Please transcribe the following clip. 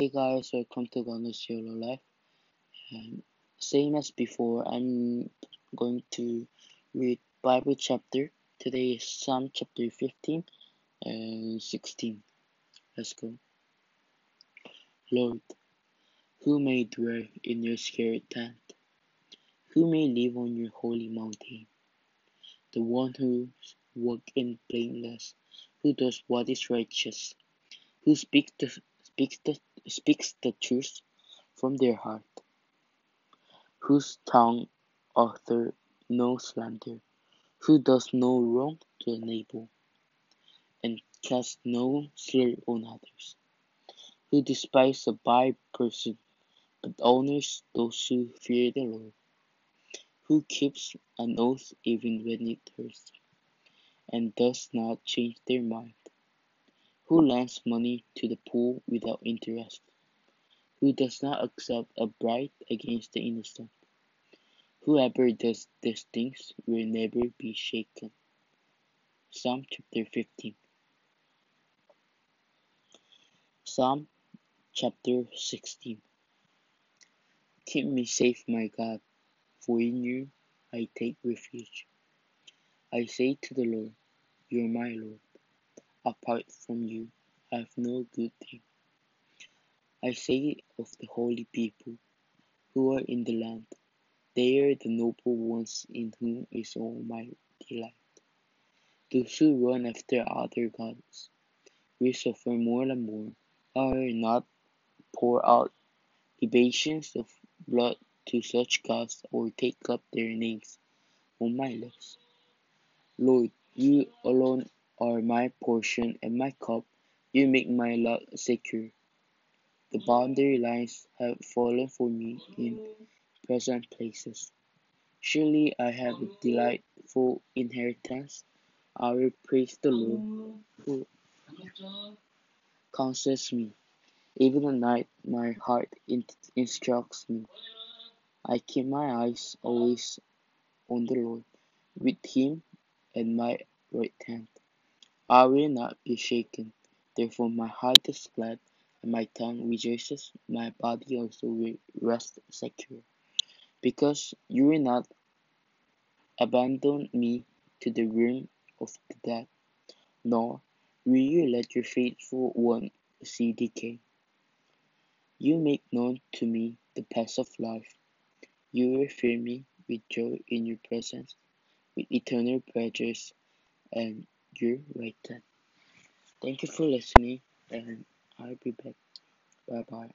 Hey guys, welcome to Gunner's YOLO Life. Um, same as before, I'm going to read Bible chapter. Today is Psalm chapter 15 and 16. Let's go. Lord, who may dwell in your sacred tent? Who may live on your holy mountain? The one who walks in blameless, who does what is righteous, who speaks the, speaks the speaks the truth from their heart, whose tongue utters no slander, who does no wrong to a neighbor, and casts no slur on others, who despises a bad person, but honors those who fear the Lord, who keeps an oath even when it hurts, and does not change their mind who lends money to the poor without interest, who does not accept a bribe against the innocent. Whoever does these things will never be shaken. Psalm chapter 15. Psalm chapter 16. Keep me safe, my God, for in you I take refuge. I say to the Lord, You are my Lord. Apart from you, I have no good thing. I say of the holy people who are in the land, they are the noble ones in whom is all my delight. Those who run after other gods will suffer more and more, are not pour out libations of blood to such gods or take up their names on my lips. Lord, you alone are my portion and my cup. You make my lot secure. The boundary lines have fallen for me in pleasant places. Surely I have a delightful inheritance. I will praise the Lord who counsels me. Even at night, my heart instructs me. I keep my eyes always on the Lord, with Him at my right hand. I will not be shaken. Therefore, my heart is glad, and my tongue rejoices. My body also will rest secure. Because you will not abandon me to the realm of the dead, nor will you let your faithful one see decay. You make known to me the path of life. You will fill me with joy in your presence, with eternal pleasures and your right hand. Thank you for listening, and I'll be back. Bye bye.